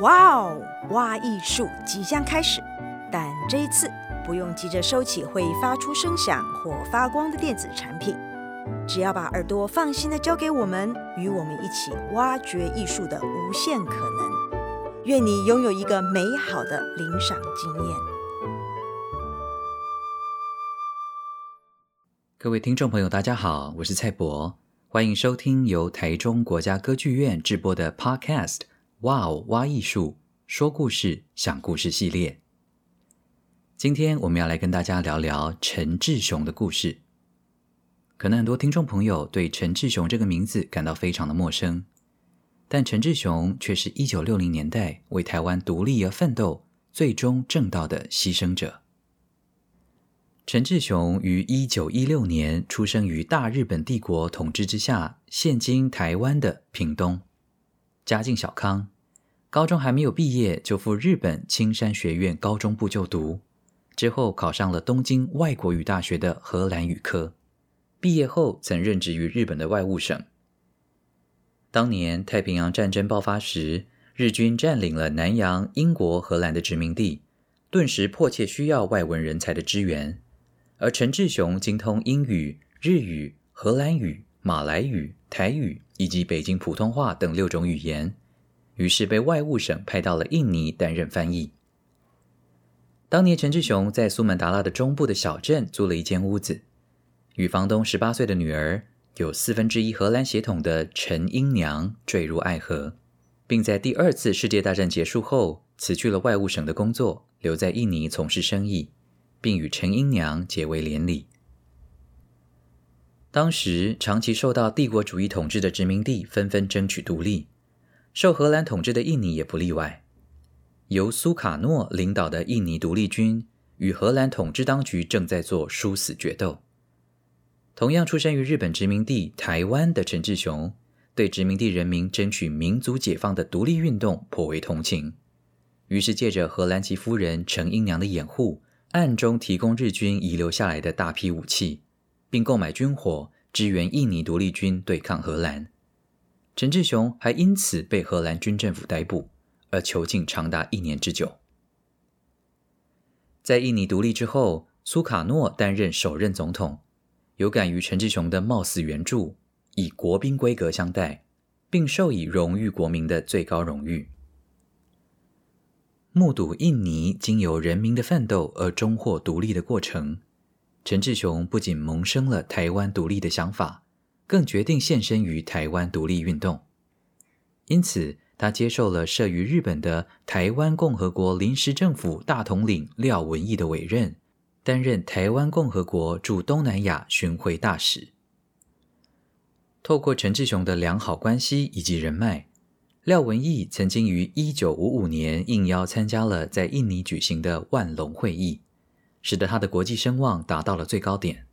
哇哦，挖艺术即将开始，但这一次不用急着收起会发出声响或发光的电子产品，只要把耳朵放心的交给我们，与我们一起挖掘艺术的无限可能。愿你拥有一个美好的聆赏经验。各位听众朋友，大家好，我是蔡博，欢迎收听由台中国家歌剧院制播的 Podcast。哇哦！挖艺术，说故事，想故事系列。今天我们要来跟大家聊聊陈志雄的故事。可能很多听众朋友对陈志雄这个名字感到非常的陌生，但陈志雄却是一九六零年代为台湾独立而奋斗，最终正道的牺牲者。陈志雄于一九一六年出生于大日本帝国统治之下，现今台湾的屏东。家境小康，高中还没有毕业就赴日本青山学院高中部就读，之后考上了东京外国语大学的荷兰语科。毕业后曾任职于日本的外务省。当年太平洋战争爆发时，日军占领了南洋、英国、荷兰的殖民地，顿时迫切需要外文人才的支援，而陈志雄精通英语、日语、荷兰语。马来语、台语以及北京普通话等六种语言，于是被外务省派到了印尼担任翻译。当年陈志雄在苏门答腊的中部的小镇租了一间屋子，与房东十八岁的女儿，有四分之一荷兰血统的陈英娘坠入爱河，并在第二次世界大战结束后辞去了外务省的工作，留在印尼从事生意，并与陈英娘结为连理。当时，长期受到帝国主义统治的殖民地纷纷争取独立，受荷兰统治的印尼也不例外。由苏卡诺领导的印尼独立军与荷兰统治当局正在做殊死决斗。同样出生于日本殖民地台湾的陈志雄，对殖民地人民争取民族解放的独立运动颇为同情，于是借着荷兰籍夫人陈英娘的掩护，暗中提供日军遗留下来的大批武器。并购买军火支援印尼独立军对抗荷兰，陈志雄还因此被荷兰军政府逮捕，而囚禁长达一年之久。在印尼独立之后，苏卡诺担任首任总统，有感于陈志雄的冒死援助，以国宾规格相待，并授以荣誉国民的最高荣誉。目睹印尼经由人民的奋斗而终获独立的过程。陈志雄不仅萌生了台湾独立的想法，更决定献身于台湾独立运动。因此，他接受了设于日本的台湾共和国临时政府大统领廖文毅的委任，担任台湾共和国驻东南亚巡回大使。透过陈志雄的良好关系以及人脉，廖文毅曾经于一九五五年应邀参加了在印尼举行的万隆会议。使得他的国际声望达到了最高点。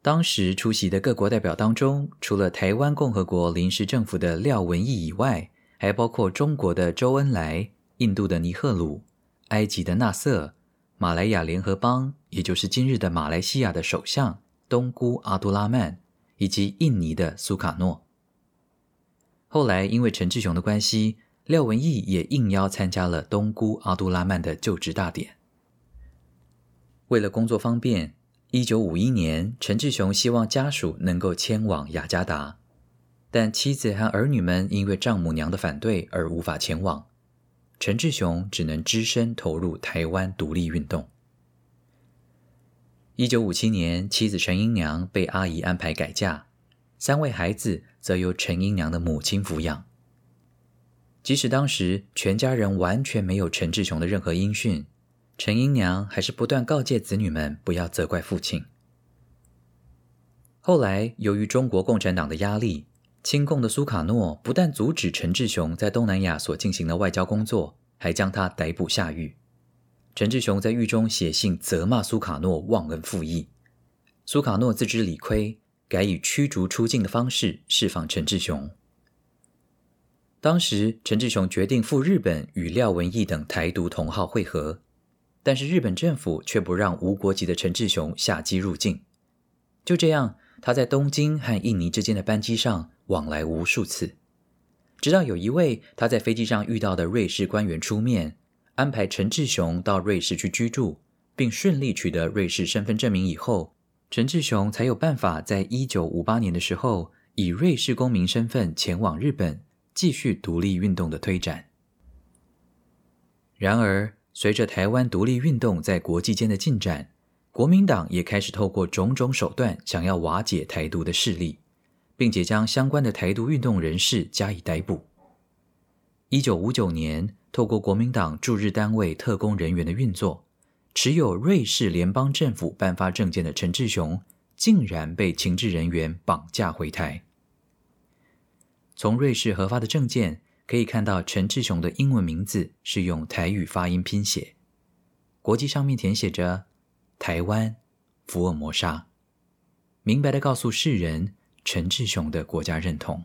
当时出席的各国代表当中，除了台湾共和国临时政府的廖文毅以外，还包括中国的周恩来、印度的尼赫鲁、埃及的纳瑟、马来亚联合邦，也就是今日的马来西亚的首相东姑阿都拉曼，以及印尼的苏卡诺。后来因为陈志雄的关系，廖文毅也应邀参加了东姑阿都拉曼的就职大典。为了工作方便，一九五一年，陈志雄希望家属能够迁往雅加达，但妻子和儿女们因为丈母娘的反对而无法前往。陈志雄只能只身投入台湾独立运动。一九五七年，妻子陈英娘被阿姨安排改嫁，三位孩子则由陈英娘的母亲抚养。即使当时全家人完全没有陈志雄的任何音讯。陈英娘还是不断告诫子女们不要责怪父亲。后来，由于中国共产党的压力，亲共的苏卡诺不但阻止陈志雄在东南亚所进行的外交工作，还将他逮捕下狱。陈志雄在狱中写信责骂苏卡诺忘恩负义，苏卡诺自知理亏，改以驱逐出境的方式释放陈志雄。当时，陈志雄决定赴日本与廖文毅等台独同好会合。但是日本政府却不让无国籍的陈志雄下机入境。就这样，他在东京和印尼之间的班机上往来无数次。直到有一位他在飞机上遇到的瑞士官员出面，安排陈志雄到瑞士去居住，并顺利取得瑞士身份证明以后，陈志雄才有办法在一九五八年的时候以瑞士公民身份前往日本，继续独立运动的推展。然而，随着台湾独立运动在国际间的进展，国民党也开始透过种种手段，想要瓦解台独的势力。并且将相关的台独运动人士加以逮捕。一九五九年，透过国民党驻日单位特工人员的运作，持有瑞士联邦政府颁发证件的陈志雄，竟然被情治人员绑架回台。从瑞士核发的证件可以看到，陈志雄的英文名字是用台语发音拼写，国籍上面填写着“台湾福尔摩沙”，明白的告诉世人。陈志雄的国家认同。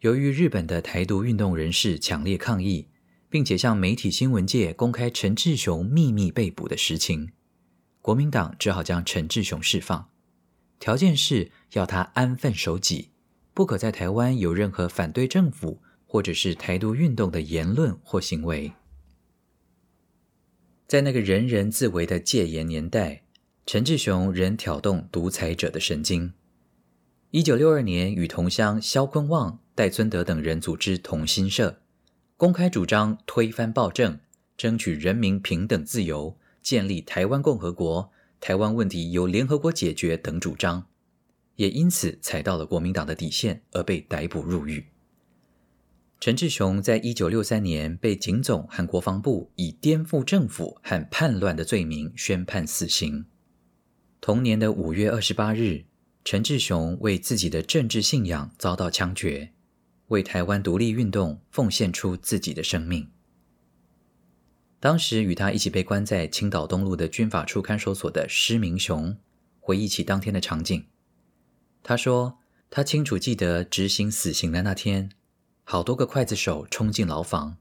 由于日本的台独运动人士强烈抗议，并且向媒体新闻界公开陈志雄秘密被捕的实情，国民党只好将陈志雄释放，条件是要他安分守己，不可在台湾有任何反对政府或者是台独运动的言论或行为。在那个人人自危的戒严年代，陈志雄仍挑动独裁者的神经。一九六二年，与同乡萧坤旺、戴尊德等人组织同心社，公开主张推翻暴政，争取人民平等自由，建立台湾共和国，台湾问题由联合国解决等主张，也因此踩到了国民党的底线，而被逮捕入狱。陈志雄在一九六三年被警总和国防部以颠覆政府和叛乱的罪名宣判死刑。同年的五月二十八日。陈志雄为自己的政治信仰遭到枪决，为台湾独立运动奉献出自己的生命。当时与他一起被关在青岛东路的军法处看守所的施明雄回忆起当天的场景，他说：“他清楚记得执行死刑的那天，好多个刽子手冲进牢房，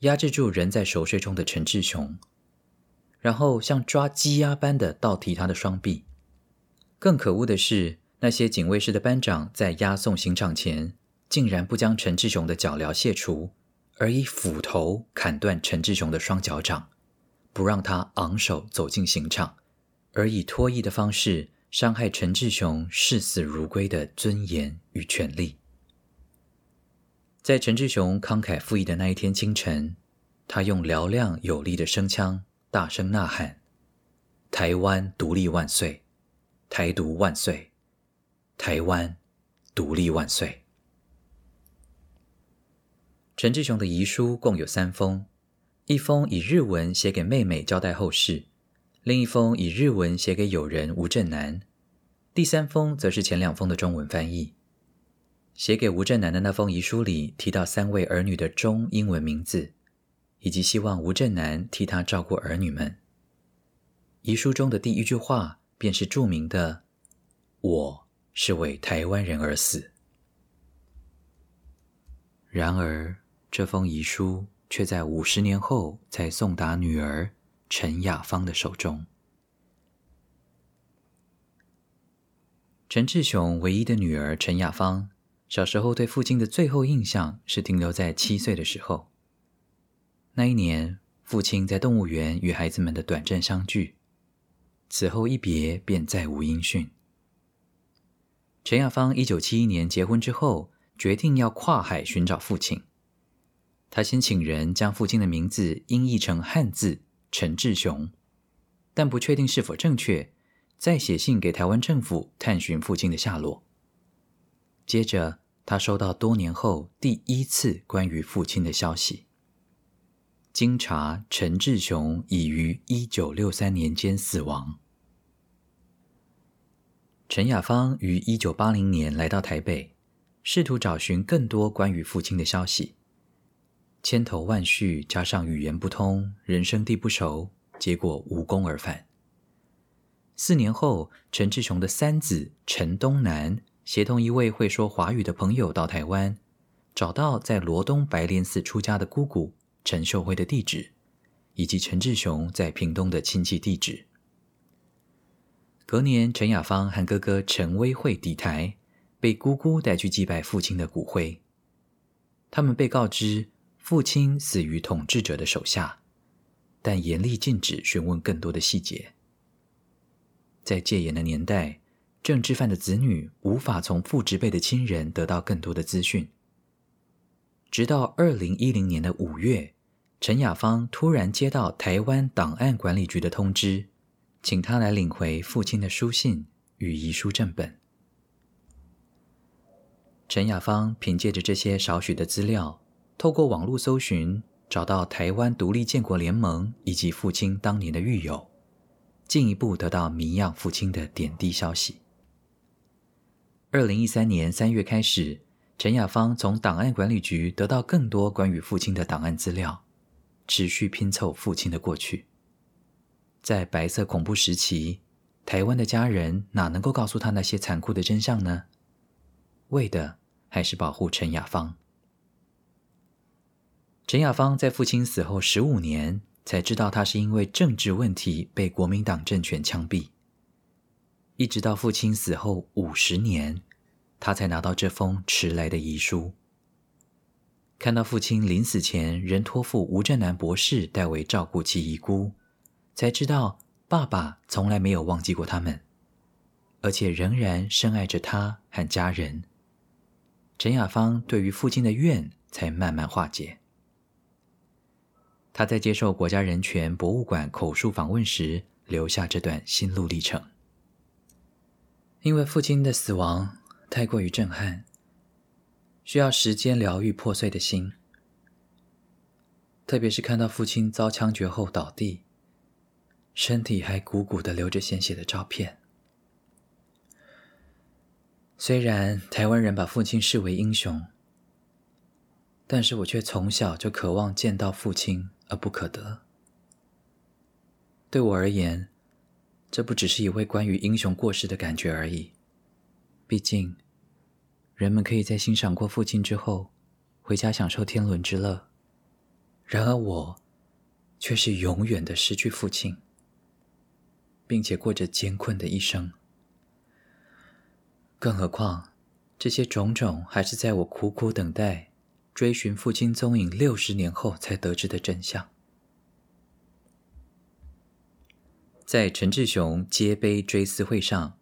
压制住仍在熟睡中的陈志雄，然后像抓鸡鸭般的倒提他的双臂。”更可恶的是，那些警卫室的班长在押送刑场前，竟然不将陈志雄的脚镣卸除，而以斧头砍断陈志雄的双脚掌，不让他昂首走进刑场，而以脱衣的方式伤害陈志雄视死如归的尊严与权利。在陈志雄慷慨赴义的那一天清晨，他用嘹亮有力的声腔大声呐喊：“台湾独立万岁！”台独万岁！台湾独立万岁！陈志雄的遗书共有三封，一封以日文写给妹妹交代后事，另一封以日文写给友人吴振南，第三封则是前两封的中文翻译。写给吴振南的那封遗书里提到三位儿女的中英文名字，以及希望吴振南替他照顾儿女们。遗书中的第一句话。便是著名的“我是为台湾人而死”。然而，这封遗书却在五十年后才送达女儿陈雅芳的手中。陈志雄唯一的女儿陈雅芳，小时候对父亲的最后印象是停留在七岁的时候。那一年，父亲在动物园与孩子们的短暂相聚。此后一别，便再无音讯。陈雅芳一九七一年结婚之后，决定要跨海寻找父亲。她先请人将父亲的名字音译成汉字“陈志雄”，但不确定是否正确，再写信给台湾政府探寻父亲的下落。接着，他收到多年后第一次关于父亲的消息。经查，陈志雄已于一九六三年间死亡。陈雅芳于一九八零年来到台北，试图找寻更多关于父亲的消息。千头万绪，加上语言不通，人生地不熟，结果无功而返。四年后，陈志雄的三子陈东南协同一位会说华语的朋友到台湾，找到在罗东白莲寺出家的姑姑。陈秀辉的地址，以及陈志雄在屏东的亲戚地址。隔年，陈雅芳和哥哥陈威惠抵台，被姑姑带去祭拜父亲的骨灰，他们被告知父亲死于统治者的手下，但严厉禁止询问更多的细节。在戒严的年代，政治犯的子女无法从父执辈的亲人得到更多的资讯。直到二零一零年的五月，陈雅芳突然接到台湾档案管理局的通知，请她来领回父亲的书信与遗书正本。陈雅芳凭借着这些少许的资料，透过网络搜寻，找到台湾独立建国联盟以及父亲当年的狱友，进一步得到谜样父亲的点滴消息。二零一三年三月开始，陈雅芳从档案管理局得到更多关于父亲的档案资料，持续拼凑父亲的过去。在白色恐怖时期，台湾的家人哪能够告诉他那些残酷的真相呢？为的还是保护陈雅芳。陈雅芳在父亲死后十五年才知道，他是因为政治问题被国民党政权枪毙。一直到父亲死后五十年，他才拿到这封迟来的遗书。看到父亲临死前仍托付吴振南博士代为照顾其遗孤，才知道爸爸从来没有忘记过他们，而且仍然深爱着他和家人。陈雅芳对于父亲的怨才慢慢化解。他在接受国家人权博物馆口述访问时，留下这段心路历程。因为父亲的死亡太过于震撼，需要时间疗愈破碎的心。特别是看到父亲遭枪决后倒地，身体还鼓鼓的流着鲜血的照片。虽然台湾人把父亲视为英雄，但是我却从小就渴望见到父亲而不可得。对我而言，这不只是一位关于英雄过世的感觉而已。毕竟，人们可以在欣赏过父亲之后，回家享受天伦之乐。然而我，却是永远的失去父亲，并且过着艰困的一生。更何况，这些种种还是在我苦苦等待、追寻父亲踪影六十年后才得知的真相。在陈志雄揭碑追思会上，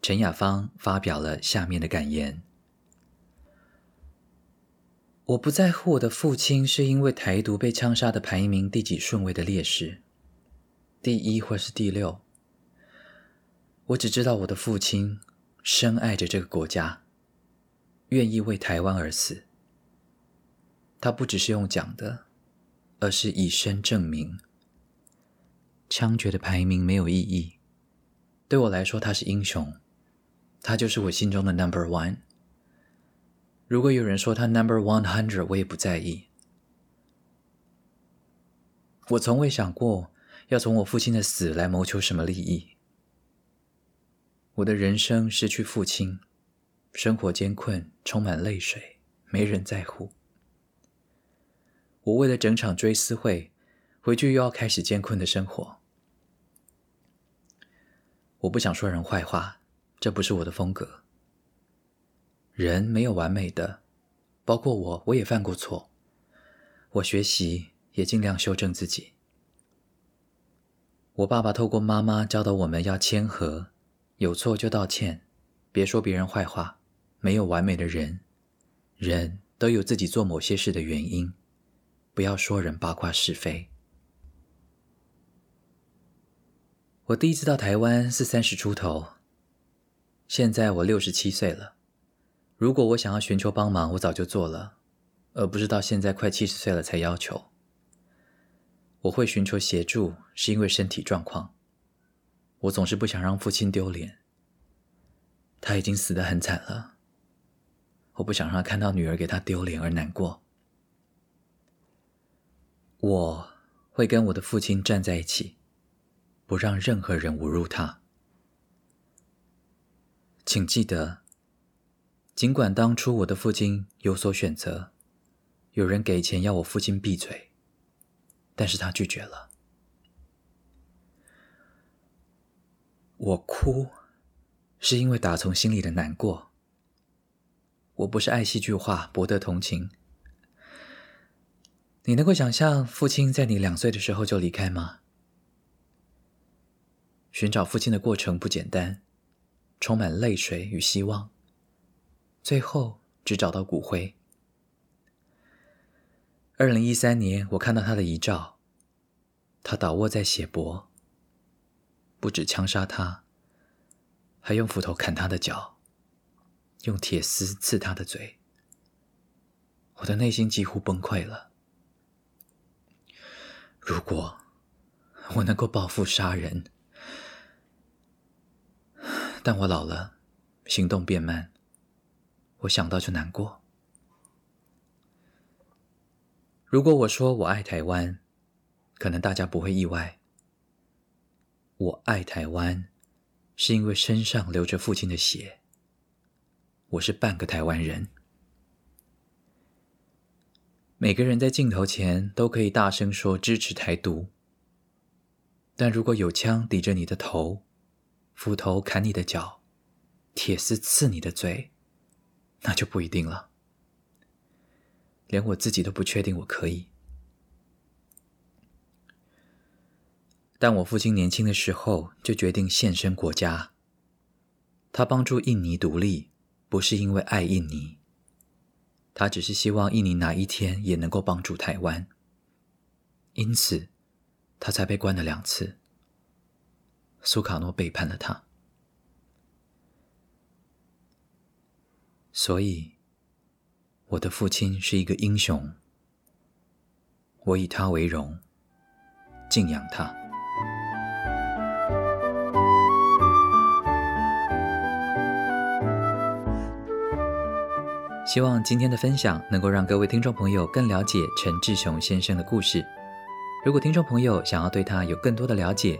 陈雅芳发表了下面的感言：“我不在乎我的父亲是因为台独被枪杀的排名第几顺位的烈士，第一或是第六。我只知道我的父亲。”深爱着这个国家，愿意为台湾而死。他不只是用讲的，而是以身证明。枪决的排名没有意义，对我来说他是英雄，他就是我心中的 Number One。如果有人说他 Number One Hundred，我也不在意。我从未想过要从我父亲的死来谋求什么利益。我的人生失去父亲，生活艰困，充满泪水，没人在乎。我为了整场追思会，回去又要开始艰困的生活。我不想说人坏话，这不是我的风格。人没有完美的，包括我，我也犯过错。我学习，也尽量修正自己。我爸爸透过妈妈教导我们要谦和。有错就道歉，别说别人坏话。没有完美的人，人都有自己做某些事的原因。不要说人八卦是非。我第一次到台湾是三十出头，现在我六十七岁了。如果我想要寻求帮忙，我早就做了，而不是到现在快七十岁了才要求。我会寻求协助，是因为身体状况。我总是不想让父亲丢脸，他已经死得很惨了。我不想让他看到女儿给他丢脸而难过。我会跟我的父亲站在一起，不让任何人侮辱他。请记得，尽管当初我的父亲有所选择，有人给钱要我父亲闭嘴，但是他拒绝了。我哭，是因为打从心里的难过。我不是爱戏剧化博得同情，你能够想象父亲在你两岁的时候就离开吗？寻找父亲的过程不简单，充满泪水与希望，最后只找到骨灰。二零一三年，我看到他的遗照，他倒卧在血泊，不止枪杀他，还用斧头砍他的脚，用铁丝刺他的嘴。我的内心几乎崩溃了。如果我能够报复杀人，但我老了，行动变慢，我想到就难过。如果我说我爱台湾，可能大家不会意外。我爱台湾，是因为身上流着父亲的血，我是半个台湾人。每个人在镜头前都可以大声说支持台独，但如果有枪抵着你的头，斧头砍你的脚，铁丝刺你的嘴，那就不一定了。连我自己都不确定我可以。但我父亲年轻的时候就决定献身国家，他帮助印尼独立，不是因为爱印尼。他只是希望印尼哪一天也能够帮助台湾，因此他才被关了两次。苏卡诺背叛了他，所以我的父亲是一个英雄，我以他为荣，敬仰他。希望今天的分享能够让各位听众朋友更了解陈志雄先生的故事。如果听众朋友想要对他有更多的了解，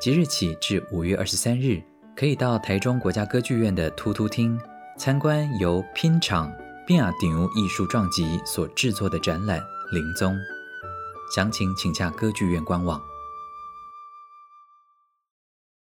即日起至五月二十三日，可以到台中国家歌剧院的突突厅参观由拼场变啊顶艺术撞击所制作的展览《林踪》。详情请洽歌剧院官网。